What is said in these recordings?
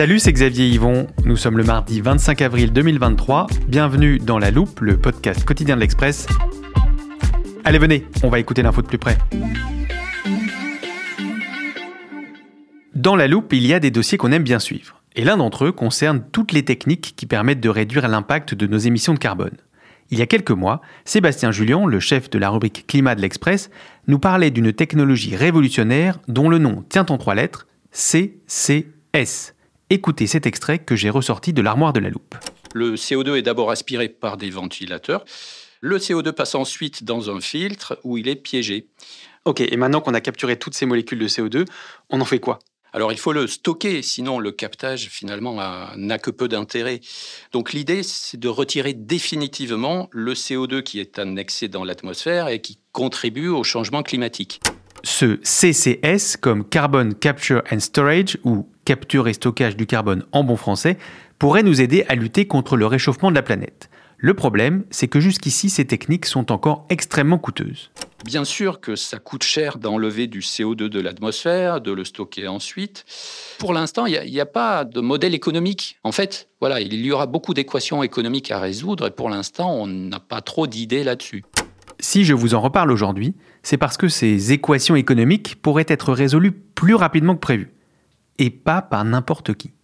Salut, c'est Xavier Yvon. Nous sommes le mardi 25 avril 2023. Bienvenue dans La Loupe, le podcast quotidien de l'Express. Allez, venez, on va écouter l'info de plus près. Dans La Loupe, il y a des dossiers qu'on aime bien suivre. Et l'un d'entre eux concerne toutes les techniques qui permettent de réduire l'impact de nos émissions de carbone. Il y a quelques mois, Sébastien Julien, le chef de la rubrique Climat de l'Express, nous parlait d'une technologie révolutionnaire dont le nom tient en trois lettres, CCS. Écoutez cet extrait que j'ai ressorti de l'armoire de la loupe. Le CO2 est d'abord aspiré par des ventilateurs. Le CO2 passe ensuite dans un filtre où il est piégé. Ok, et maintenant qu'on a capturé toutes ces molécules de CO2, on en fait quoi? Alors il faut le stocker, sinon le captage finalement a- n'a que peu d'intérêt. Donc l'idée, c'est de retirer définitivement le CO2 qui est annexé dans l'atmosphère et qui contribue au changement climatique. Ce CCS, comme Carbon Capture and Storage, ou capture et stockage du carbone en bon français, pourrait nous aider à lutter contre le réchauffement de la planète. Le problème, c'est que jusqu'ici, ces techniques sont encore extrêmement coûteuses. Bien sûr que ça coûte cher d'enlever du CO2 de l'atmosphère, de le stocker ensuite. Pour l'instant, il n'y a, pas de modèle économique. En fait, voilà, il y aura beaucoup d'équations économiques à résoudre et pour l'instant, on n'a pas trop d'idées là-dessus. Si je vous en reparle aujourd'hui, c'est parce que ces équations économiques pourraient être résolues plus rapidement que prévu. Et pas par n'importe qui.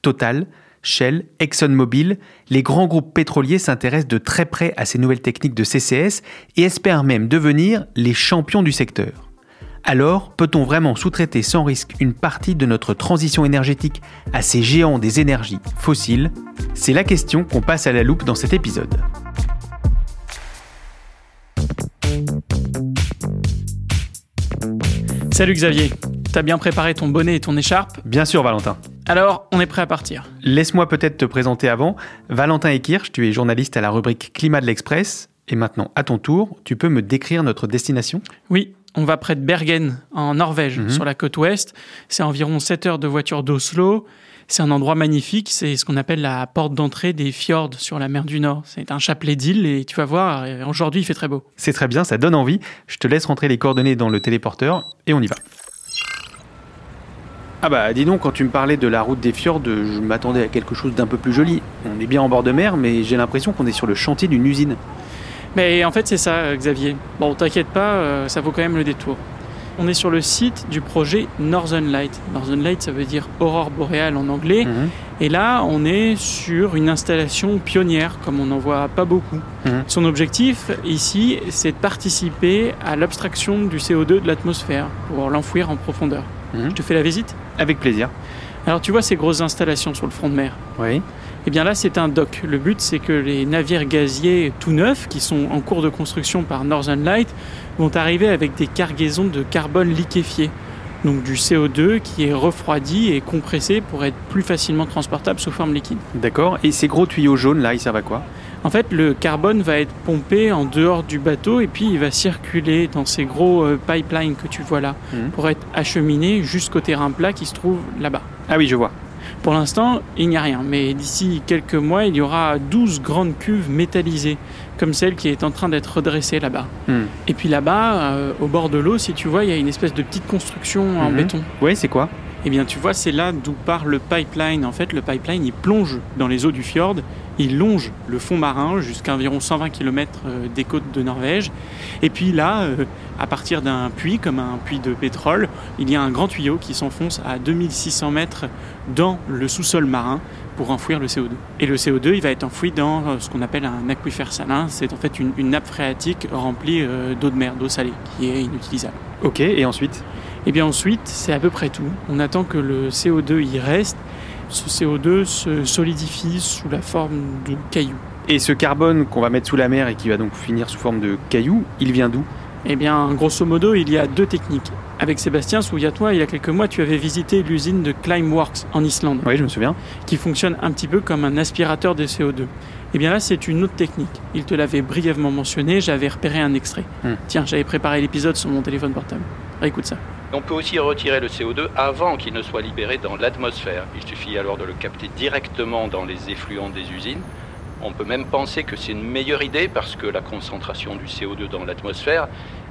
Total, Shell, ExxonMobil, les grands groupes pétroliers s'intéressent de très près à ces nouvelles techniques de CCS et espèrent même devenir les champions du secteur. Alors, peut-on vraiment sous-traiter sans risque une partie de notre transition énergétique à ces géants des énergies fossiles? C'est la question qu'on passe à la loupe dans cet épisode. Salut Xavier, t'as bien préparé ton bonnet et ton écharpe Bien sûr, Valentin. Alors, on est prêt à partir. Laisse-moi peut-être te présenter avant. Valentin Ekirch, tu es journaliste à la rubrique Climat de l'Express. Et maintenant, à ton tour, tu peux me décrire notre destination? Oui, on va près de Bergen, en Norvège, Mhm. sur la côte ouest. C'est environ 7 heures de voiture d'Oslo. C'est un endroit magnifique, c'est ce qu'on appelle la porte d'entrée des fjords sur la mer du Nord. C'est un chapelet d'îles et tu vas voir, euh, aujourd'hui il fait très beau. C'est très bien, ça donne envie. Je te laisse rentrer les coordonnées dans le téléporteur et on y va. Ah bah dis donc, quand tu me parlais de la route des fjords, je m'attendais à quelque chose d'un peu plus joli. On est bien en bord de mer, mais j'ai l'impression qu'on est sur le chantier d'une usine. Mais en fait c'est ça Xavier. Bon, t'inquiète pas, euh, ça vaut quand même le détour. On est sur le site du projet Northern Light. Northern Light ça veut dire aurore boréale en anglais. Mhm. Et là, on est sur une installation pionnière, comme on n'en voit pas beaucoup. Mhm. Son objectif, ici, c'est de participer à l'abstraction du CO2 de l'atmosphère pour l'enfouir en profondeur. Mhm. Je te fais la visite? Avec plaisir. Alors, tu vois ces grosses installations sur le front de mer? Oui. Eh bien là, c'est un dock. Le but, c'est que les navires gaziers tout neufs, qui sont en cours de construction par Northern Light, vont arriver avec des cargaisons de carbone liquéfié. Donc du CO2 qui est refroidi et compressé pour être plus facilement transportable sous forme liquide. D'accord. Et ces gros tuyaux jaunes là, ils servent à quoi? En fait, le carbone va être pompé en dehors du bateau et puis il va circuler dans ces gros euh, pipelines que tu vois là Mhm. pour être acheminé jusqu'au terrain plat qui se trouve là-bas. Ah oui, je vois. Pour l'instant, il n'y a rien, mais d'ici quelques mois, il y aura 12 grandes cuves métallisées, comme celle qui est en train d'être redressée là-bas. Hmm. Et puis là-bas, euh, au bord de l'eau, si tu vois, il y a une espèce de petite construction en Mhm. béton. Ouais, c'est quoi? Eh bien, tu vois, c'est là d'où part le pipeline. En fait, le pipeline, il plonge dans les eaux du fjord, il longe le fond marin jusqu'à environ 120 km des côtes de Norvège. Et puis là, euh, à partir d'un puits, comme un puits de pétrole, il y a un grand tuyau qui s'enfonce à 2600 mètres dans le sous-sol marin pour enfouir le CO2. Et le CO2, il va être enfoui dans euh, ce qu'on appelle un aquifère salin. C'est en fait une, nappe phréatique remplie euh, d'eau de mer, d'eau salée, qui est inutilisable. Ok, et ensuite? Et bien ensuite, c'est à peu près tout. On attend que le CO2 y reste. Ce CO2 se solidifie sous la forme de cailloux. Et ce carbone qu'on va mettre sous la mer et qui va donc finir sous forme de cailloux, il vient d'où? Eh bien, grosso modo, il y a deux techniques. Avec Sébastien, souviens-toi, il y a quelques mois, tu avais visité l'usine de Climeworks en Islande, Oui, je me souviens. qui fonctionne un petit peu comme un aspirateur de CO2. Eh bien là, c'est une autre technique. Il te l'avait brièvement mentionné, j'avais repéré un extrait. Hmm. Tiens, j'avais préparé l'épisode sur mon téléphone portable. Écoute ça. On peut aussi retirer le CO2 avant qu'il ne soit libéré dans l'atmosphère. Il suffit alors de le capter directement dans les effluents des usines. On peut même penser que c'est une meilleure idée parce que la concentration du CO2 dans l'atmosphère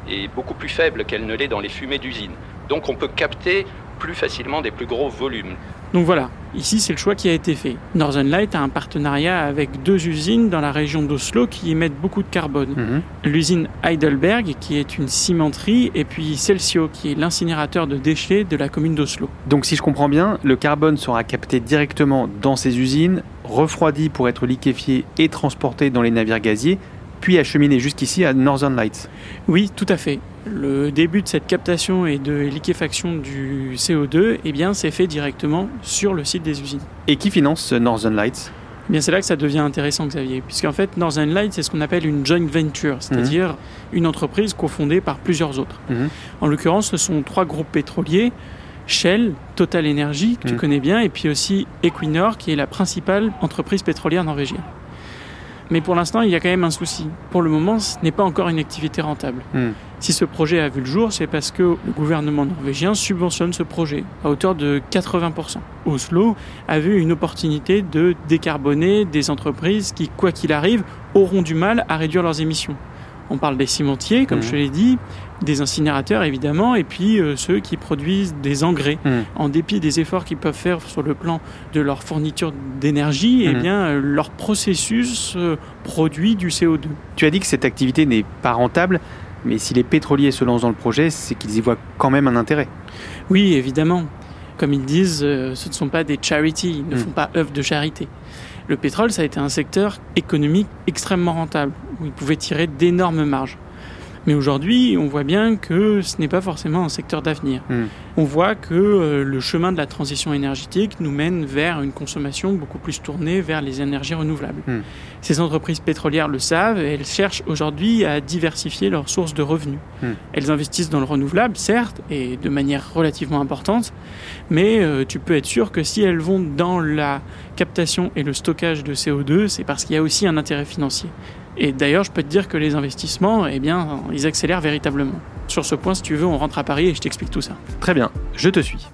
est beaucoup plus faible qu'elle ne l'est dans les fumées d'usines. Donc on peut capter plus facilement des plus gros volumes. Donc voilà, ici c'est le choix qui a été fait. Northern Light a un partenariat avec deux usines dans la région d'Oslo qui émettent beaucoup de carbone. Mhm. L'usine Heidelberg qui est une cimenterie et puis Celsio qui est l'incinérateur de déchets de la commune d'Oslo. Donc si je comprends bien, le carbone sera capté directement dans ces usines, refroidi pour être liquéfié et transporté dans les navires gaziers, puis acheminé jusqu'ici à Northern Lights. Oui, tout à fait. Le début de cette captation et de liquéfaction du CO2, eh bien, c'est fait directement sur le site des usines. Et qui finance ce Northern Lights Eh bien, c'est là que ça devient intéressant, Xavier, puisqu'en fait, Northern Light, c'est ce qu'on appelle une joint venture, c'est-à-dire une entreprise cofondée par plusieurs autres. Mhm. En l'occurrence, ce sont trois groupes pétroliers Shell, Total Energy, que tu Mhm. connais bien, et puis aussi Equinor, qui est la principale entreprise pétrolière norvégienne. Mais pour l'instant, il y a quand même un souci. Pour le moment, ce n'est pas encore une activité rentable. Hmm. Si ce projet a vu le jour, c'est parce que le gouvernement norvégien subventionne ce projet à hauteur de 80%. Oslo a vu une opportunité de décarboner des entreprises qui, quoi qu'il arrive, auront du mal à réduire leurs émissions. On parle des cimentiers, comme Mhm. je te l'ai dit, des incinérateurs évidemment, et puis euh, ceux qui produisent des engrais. Hmm. En dépit des efforts qu'ils peuvent faire sur le plan de leur fourniture d'énergie, eh Mhm. bien, euh, leur processus euh, produit du CO2. Tu as dit que cette activité n'est pas rentable, mais si les pétroliers se lancent dans le projet, c'est qu'ils y voient quand même un intérêt. Oui, évidemment. Comme ils disent, ce ne sont pas des charities, ils ne font pas œuvre de charité. Le pétrole, ça a été un secteur économique extrêmement rentable, où ils pouvaient tirer d'énormes marges. Mais aujourd'hui, on voit bien que ce n'est pas forcément un secteur d'avenir. Mm. On voit que euh, le chemin de la transition énergétique nous mène vers une consommation beaucoup plus tournée vers les énergies renouvelables. Mm. Ces entreprises pétrolières le savent et elles cherchent aujourd'hui à diversifier leurs sources de revenus. Mm. Elles investissent dans le renouvelable, certes, et de manière relativement importante, mais euh, tu peux être sûr que si elles vont dans la captation et le stockage de CO2, c'est parce qu'il y a aussi un intérêt financier. Et d'ailleurs, je peux te dire que les investissements, eh bien, ils accélèrent véritablement. Sur ce point, si tu veux, on rentre à Paris et je t'explique tout ça. Très bien, je te suis.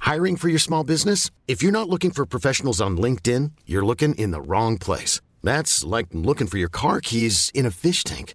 Hiring for your small business? If you're not looking for professionals on LinkedIn, you're looking in the wrong place. That's like looking for your car keys in a fish tank.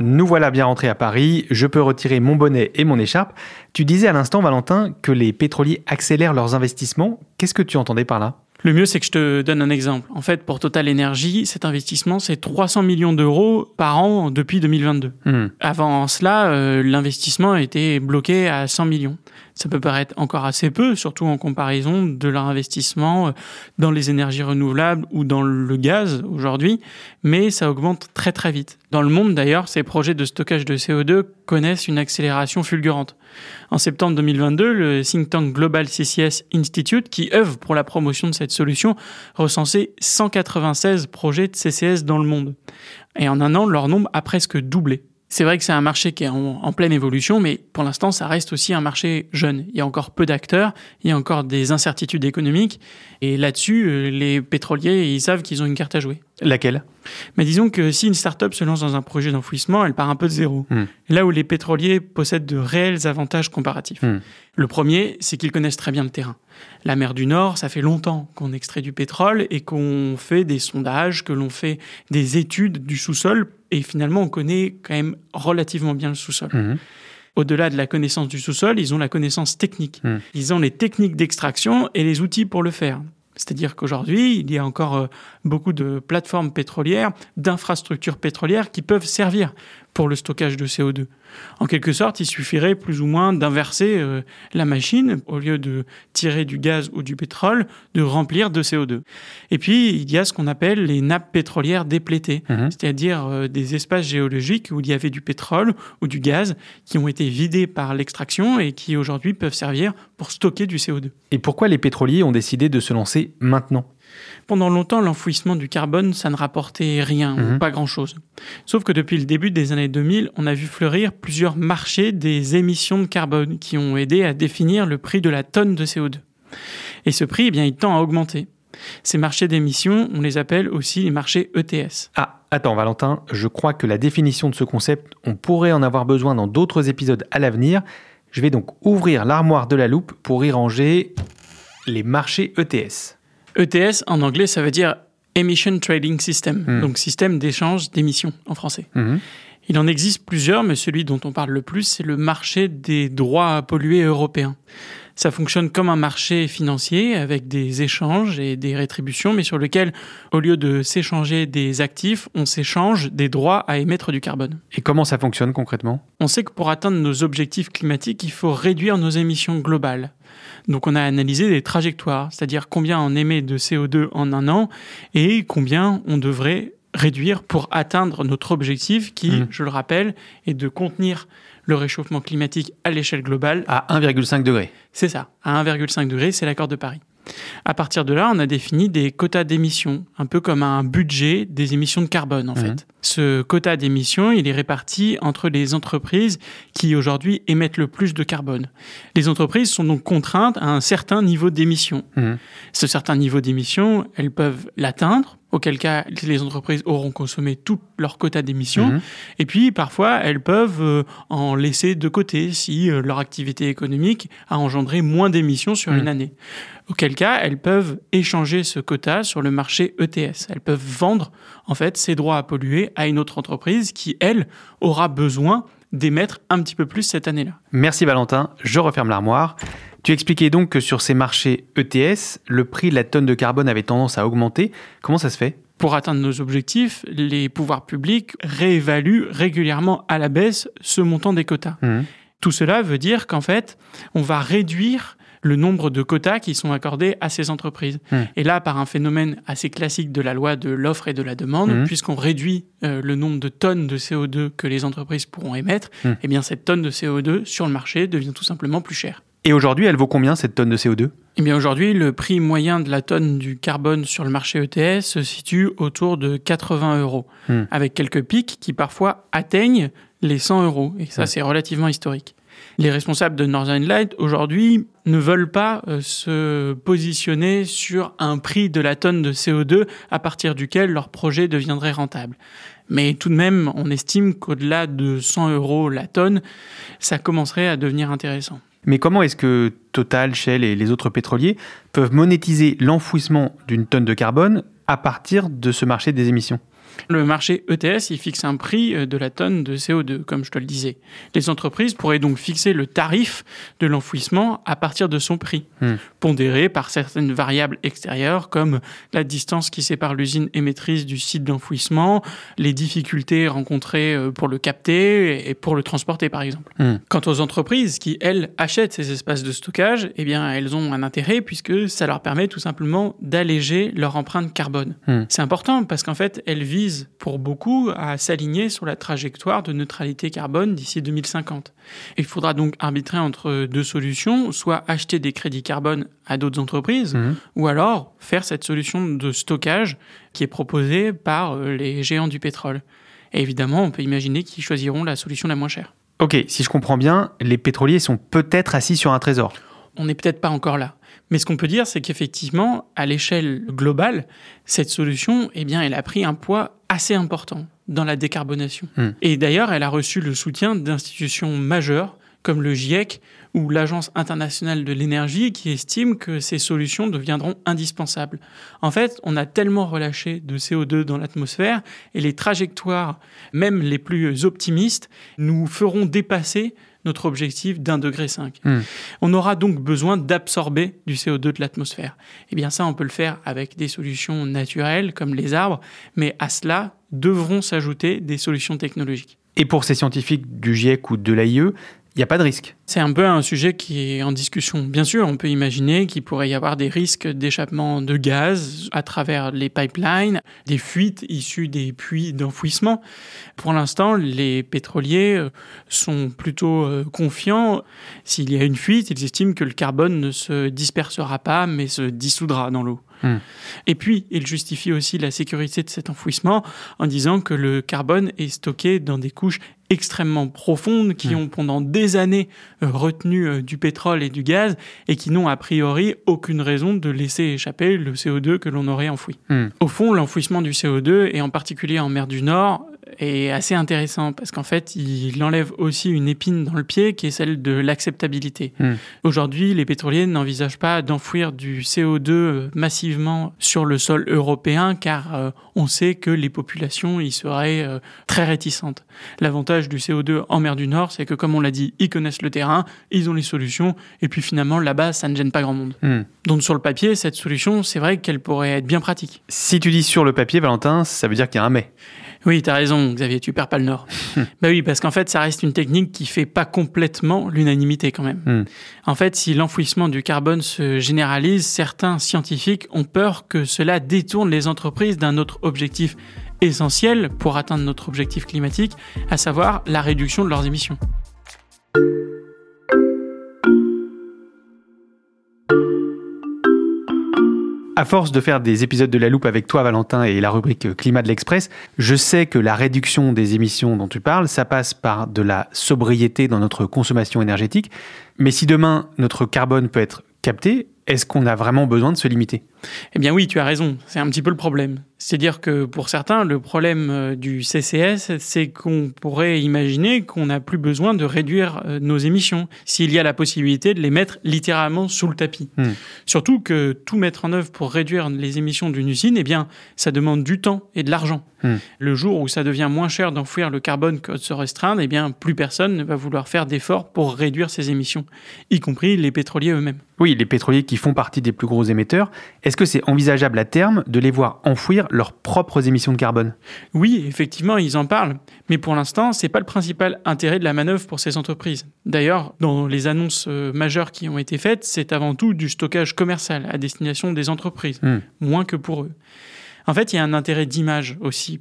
Nous voilà bien rentrés à Paris, je peux retirer mon bonnet et mon écharpe. Tu disais à l'instant, Valentin, que les pétroliers accélèrent leurs investissements. Qu'est-ce que tu entendais par là? Le mieux, c'est que je te donne un exemple. En fait, pour Total Energy, cet investissement, c'est 300 millions d'euros par an depuis 2022. Hmm. Avant cela, euh, l'investissement était bloqué à 100 millions. Ça peut paraître encore assez peu, surtout en comparaison de leur investissement euh, dans les énergies renouvelables ou dans le gaz aujourd'hui, mais ça augmente très très vite. Dans le monde d'ailleurs, ces projets de stockage de CO2 connaissent une accélération fulgurante. En septembre 2022, le think tank Global CCS Institute, qui œuvre pour la promotion de cette solution, recensait 196 projets de CCS dans le monde. Et en un an, leur nombre a presque doublé. C'est vrai que c'est un marché qui est en, pleine évolution, mais pour l'instant, ça reste aussi un marché jeune. Il y a encore peu d'acteurs, il y a encore des incertitudes économiques, et là-dessus, euh, les pétroliers, ils savent qu'ils ont une carte à jouer. Laquelle? Mais disons que si une start-up se lance dans un projet d'enfouissement, elle part un peu de zéro. Hmm. Là où les pétroliers possèdent de réels avantages comparatifs. Hmm. Le premier, c'est qu'ils connaissent très bien le terrain. La mer du Nord, ça fait longtemps qu'on extrait du pétrole et qu'on fait des sondages, que l'on fait des études du sous-sol, et finalement on connaît quand même relativement bien le sous-sol. Mhm. au-delà de la connaissance du sous-sol, ils ont la connaissance technique. Hmm. Ils ont les techniques d'extraction et les outils pour le faire. C'est-à-dire qu'aujourd'hui, il y a encore euh, beaucoup de plateformes pétrolières, d'infrastructures pétrolières qui peuvent servir pour le stockage de CO2. En quelque sorte, il suffirait plus ou moins d'inverser euh, la machine, au lieu de tirer du gaz ou du pétrole, de remplir de CO2. Et puis, il y a ce qu'on appelle les nappes pétrolières déplétées, Mhm. c'est-à-dire euh, des espaces géologiques où il y avait du pétrole ou du gaz qui ont été vidés par l'extraction et qui aujourd'hui peuvent servir pour stocker du CO2. Et pourquoi les pétroliers ont décidé de se lancer maintenant? Pendant longtemps, l'enfouissement du carbone, ça ne rapportait rien ou Mhm. pas grand-chose. Sauf que depuis le début des années 2000, on a vu fleurir plusieurs marchés des émissions de carbone qui ont aidé à définir le prix de la tonne de CO2. Et ce prix, eh bien, il tend à augmenter. Ces marchés d'émissions, on les appelle aussi les marchés ETS. Ah, attends Valentin, je crois que la définition de ce concept, on pourrait en avoir besoin dans d'autres épisodes à l'avenir. Je vais donc ouvrir l'armoire de la loupe pour y ranger les marchés ETS. ETS, en anglais, ça veut dire Emission Trading System, Hmm. donc système d'échange d'émissions en français. Mhm. Il en existe plusieurs, mais celui dont on parle le plus, c'est le marché des droits à polluer européens. Ça fonctionne comme un marché financier avec des échanges et des rétributions, mais sur lequel, au lieu de s'échanger des actifs, on s'échange des droits à émettre du carbone. Et comment ça fonctionne concrètement? On sait que pour atteindre nos objectifs climatiques, il faut réduire nos émissions globales. Donc on a analysé des trajectoires, c'est-à-dire combien on émet de CO2 en un an et combien on devrait réduire pour atteindre notre objectif qui, Mhm. je le rappelle, est de contenir le réchauffement climatique à l'échelle globale. À 1,5 degré. C'est ça, à 1,5 degré, c'est l'accord de Paris. À partir de là, on a défini des quotas d'émissions, un peu comme un budget des émissions de carbone en Mhm. fait. Ce quota d'émissions, il est réparti entre les entreprises qui aujourd'hui émettent le plus de carbone. Les entreprises sont donc contraintes à un certain niveau d'émissions. Mhm. Ce certain niveau d'émissions, elles peuvent l'atteindre, auquel cas les entreprises auront consommé tout leur quota d'émissions. Mhm. Et puis parfois, elles peuvent euh, en laisser de côté si euh, leur activité économique a engendré moins d'émissions sur une année. Auquel cas, elles peuvent échanger ce quota sur le marché ETS. Elles peuvent vendre en fait ces droits à polluer à une autre entreprise qui, elle, aura besoin d'émettre un petit peu plus cette année-là. Merci Valentin, je referme l'armoire. Tu expliquais donc que sur ces marchés ETS, le prix de la tonne de carbone avait tendance à augmenter. Comment ça se fait? Pour atteindre nos objectifs, les pouvoirs publics réévaluent régulièrement à la baisse ce montant des quotas. Mhm. Tout cela veut dire qu'en fait, on va réduire le nombre de quotas qui sont accordés à ces entreprises. Hmm. Et là, par un phénomène assez classique de la loi de l'offre et de la demande, Hmm. puisqu'on réduit euh, le nombre de tonnes de CO2 que les entreprises pourront émettre, Hmm. eh bien cette tonne de CO2 sur le marché devient tout simplement plus chère. Et aujourd'hui, elle vaut combien cette tonne de CO2 Eh bien aujourd'hui, le prix moyen de la tonne du carbone sur le marché ETS se situe autour de 80 euros, avec quelques pics qui parfois atteignent les 100 euros. Et ça, c'est relativement historique. Les responsables de Northern Light aujourd'hui ne veulent pas euh, se positionner sur un prix de la tonne de CO2 à partir duquel leur projet deviendrait rentable. Mais tout de même, on estime qu'au-delà de 100 euros la tonne, ça commencerait à devenir intéressant. Mais comment est-ce que Total, Shell et les autres pétroliers peuvent monétiser l'enfouissement d'une tonne de carbone à partir de ce marché des émissions? Le marché ETS, il fixe un prix euh, de la tonne de CO2, comme je te le disais. Les entreprises pourraient donc fixer le tarif de l'enfouissement à partir de son prix, Hmm. pondéré par certaines variables extérieures comme la distance qui sépare l'usine émettrice du site d'enfouissement, les difficultés rencontrées euh, pour le capter et pour le transporter, par exemple. Hmm. Quant aux entreprises qui, elles, achètent ces espaces de stockage, eh bien, elles ont un intérêt puisque ça leur permet tout simplement d'alléger leur empreinte carbone. Hmm. C'est important parce qu'en fait, elles pour beaucoup à s'aligner sur la trajectoire de neutralité carbone d'ici 2050. Il faudra donc arbitrer entre deux solutions, soit acheter des crédits carbone à d'autres entreprises, Mhm. ou alors faire cette solution de stockage qui est proposée par euh, les géants du pétrole. Et évidemment, on peut imaginer qu'ils choisiront la solution la moins chère. Ok, si je comprends bien, les pétroliers sont peut-être assis sur un trésor. on n'est peut-être pas encore là. Mais ce qu'on peut dire, c'est qu'effectivement, à l'échelle globale, cette solution, eh bien, elle a pris un poids assez important dans la décarbonation. Hmm. Et d'ailleurs, elle a reçu le soutien d'institutions majeures comme le GIEC ou l'Agence internationale de l'énergie qui estiment que ces solutions deviendront indispensables. En fait, on a tellement relâché de CO2 dans l'atmosphère et les trajectoires, même les plus optimistes, nous feront dépasser notre objectif d'un degré 5. Hmm. On aura donc besoin d'absorber du CO2 de l'atmosphère. Et bien ça, on peut le faire avec des solutions naturelles comme les arbres, mais à cela devront s'ajouter des solutions technologiques. Et pour ces scientifiques du GIEC ou de l'AIE, il n'y a pas de risque. C'est un peu un sujet qui est en discussion. Bien sûr, on peut imaginer qu'il pourrait y avoir des risques d'échappement de gaz à travers les pipelines, des fuites issues des puits d'enfouissement. Pour l'instant, les pétroliers euh, sont plutôt euh, confiants. S'il y a une fuite, ils estiment que le carbone ne se dispersera pas, mais se dissoudra dans l'eau. Hmm. Et puis, il justifie aussi la sécurité de cet enfouissement en disant que le carbone est stocké dans des couches extrêmement profondes qui Hmm. ont pendant des années euh, retenu euh, du pétrole et du gaz et qui n'ont a priori aucune raison de laisser échapper le CO2 que l'on aurait enfoui. Hmm. Au fond, l'enfouissement du CO2, et en particulier en mer du Nord, est assez intéressant parce qu'en fait, il enlève aussi une épine dans le pied qui est celle de l'acceptabilité. Hmm. Aujourd'hui, les pétroliers n'envisagent pas d'enfouir du CO2 euh, massivement sur le sol européen car euh, on sait que les populations y seraient euh, très réticentes. L'avantage du CO2 en mer du Nord, c'est que comme on l'a dit, ils connaissent le terrain, ils ont les solutions et puis finalement là-bas, ça ne gêne pas grand monde. Hmm. Donc sur le papier, cette solution, c'est vrai qu'elle pourrait être bien pratique. Si tu dis sur le papier, Valentin, ça veut dire qu'il y a un mais. Oui, t'as raison, Xavier, tu perds pas le nord. bah oui, parce qu'en fait, ça reste une technique qui fait pas complètement l'unanimité quand même. Hmm. En fait, si l'enfouissement du carbone se généralise, certains scientifiques ont peur que cela détourne les entreprises d'un autre objectif essentiel pour atteindre notre objectif climatique, à savoir la réduction de leurs émissions. À force de faire des épisodes de la loupe avec toi, Valentin, et la rubrique Climat de l'Express, je sais que la réduction des émissions dont tu parles, ça passe par de la sobriété dans notre consommation énergétique. Mais si demain notre carbone peut être capté, est-ce qu'on a vraiment besoin de se limiter? Eh bien oui, tu as raison, c'est un petit peu le problème. C'est-à-dire que pour certains, le problème euh, du CCS, c'est qu'on pourrait imaginer qu'on n'a plus besoin de réduire euh, nos émissions s'il y a la possibilité de les mettre littéralement sous le tapis. Hmm. Surtout que tout mettre en œuvre pour réduire les émissions d'une usine, eh bien, ça demande du temps et de l'argent. Hmm. Le jour où ça devient moins cher d'enfouir le carbone que de se restreindre, eh bien, plus personne ne va vouloir faire d'efforts pour réduire ses émissions, y compris les pétroliers eux-mêmes. Oui, les pétroliers qui font partie des plus gros émetteurs, est-ce que c'est envisageable à terme de les voir enfouir leurs propres émissions de carbone? Oui, effectivement, ils en parlent, mais pour l'instant, c'est pas le principal intérêt de la manœuvre pour ces entreprises. D'ailleurs, dans les annonces euh, majeures qui ont été faites, c'est avant tout du stockage commercial à destination des entreprises, Hmm. moins que pour eux. En fait, il y a un intérêt d'image aussi.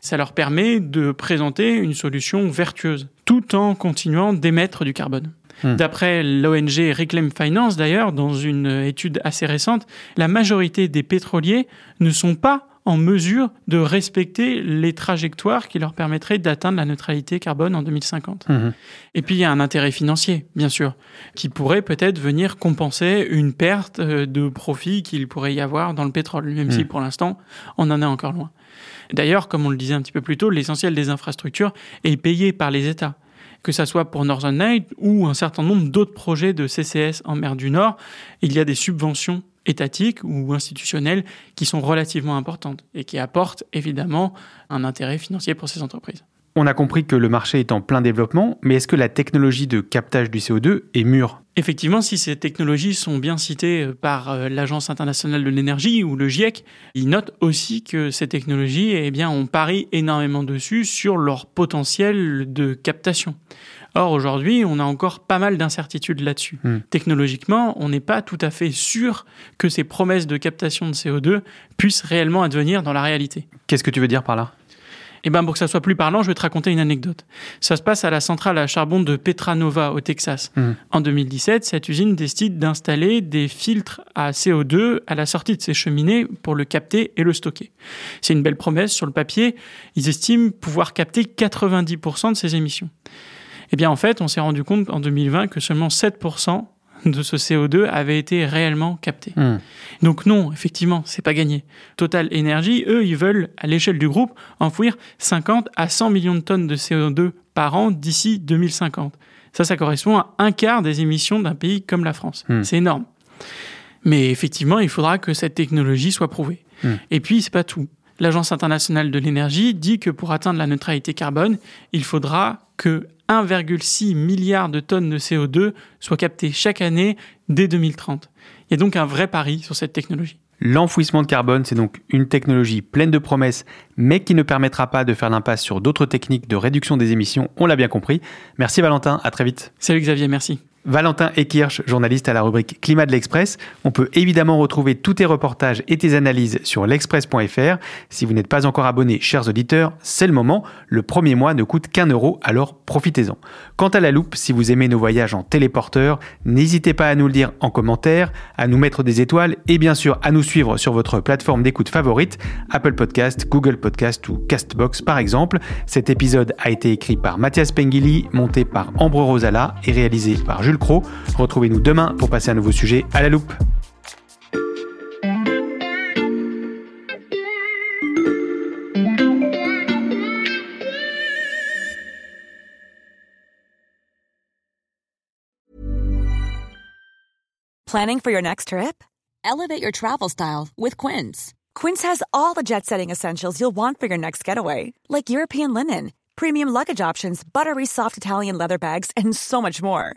Ça leur permet de présenter une solution vertueuse, tout en continuant d'émettre du carbone. Hmm. D'après l'ONG Reclaim Finance, d'ailleurs, dans une étude assez récente, la majorité des pétroliers ne sont pas en mesure de respecter les trajectoires qui leur permettraient d'atteindre la neutralité carbone en 2050. Mhm. Et puis il y a un intérêt financier, bien sûr, qui pourrait peut-être venir compenser une perte euh, de profit qu'il pourrait y avoir dans le pétrole, même si Mm. pour l'instant, on en est encore loin. D'ailleurs, comme on le disait un petit peu plus tôt, l'essentiel des infrastructures est payé par les États. Que ça soit pour Northern Light ou un certain nombre d'autres projets de CCS en mer du Nord, il y a des subventions étatiques ou institutionnelles qui sont relativement importantes et qui apportent évidemment un intérêt financier pour ces entreprises. On a compris que le marché est en plein développement, mais est-ce que la technologie de captage du CO2 est mûre? Effectivement, si ces technologies sont bien citées euh, par euh, l'Agence internationale de l'énergie ou le GIEC, ils notent aussi que ces technologies, eh bien, on parie énormément dessus sur leur potentiel de captation. Or, aujourd'hui, on a encore pas mal d'incertitudes là-dessus. Hmm. Technologiquement, on n'est pas tout à fait sûr que ces promesses de captation de CO2 puissent réellement advenir dans la réalité. Qu'est-ce que tu veux dire par là? Eh ben, pour que ça soit plus parlant, je vais te raconter une anecdote. Ça se passe à la centrale à charbon de Petranova, au Texas. Mhm. En 2017, cette usine décide d'installer des filtres à CO2 à la sortie de ses cheminées pour le capter et le stocker. C'est une belle promesse sur le papier. Ils estiment pouvoir capter 90% de ces émissions. Eh bien, en fait, on s'est rendu compte en 2020 que seulement 7% de ce CO2 avait été réellement capté. Hmm. Donc non, effectivement, c'est pas gagné. Total Energy, eux, ils veulent, à l'échelle du groupe, enfouir 50 à 100 millions de tonnes de CO2 par an d'ici 2050. Ça, ça correspond à un quart des émissions d'un pays comme la France. Hmm. C'est énorme. Mais effectivement, il faudra que cette technologie soit prouvée. Hmm. Et puis, c'est pas tout. L'Agence internationale de l'énergie dit que pour atteindre la neutralité carbone, il faudra que 1,6 milliard de tonnes de CO2 soient captées chaque année dès 2030. Il y a donc un vrai pari sur cette technologie. L'enfouissement de carbone, c'est donc une technologie pleine de promesses, mais qui ne permettra pas de faire l'impasse sur d'autres techniques de réduction des émissions, on l'a bien compris. Merci Valentin, à très vite. Salut Xavier, merci. Valentin Ekirch, journaliste à la rubrique Climat de l'Express. On peut évidemment retrouver tous tes reportages et tes analyses sur l'express.fr. Si vous n'êtes pas encore abonné, chers auditeurs, c'est le moment. Le premier mois ne coûte qu'un euro, alors profitez-en. Quant à la loupe, si vous aimez nos voyages en téléporteur, n'hésitez pas à nous le dire en commentaire, à nous mettre des étoiles et bien sûr à nous suivre sur votre plateforme d'écoute favorite, Apple Podcast, Google Podcast ou Castbox par exemple. Cet épisode a été écrit par Mathias Pengili, monté par Ambre Rosala et réalisé par Jules Retrouvez-nous demain pour passer un nouveau sujet à la loupe. Planning for your next trip? Elevate your travel style with Quince. Quince has all the jet setting essentials you'll want for your next getaway, like European linen, premium luggage options, buttery soft Italian leather bags, and so much more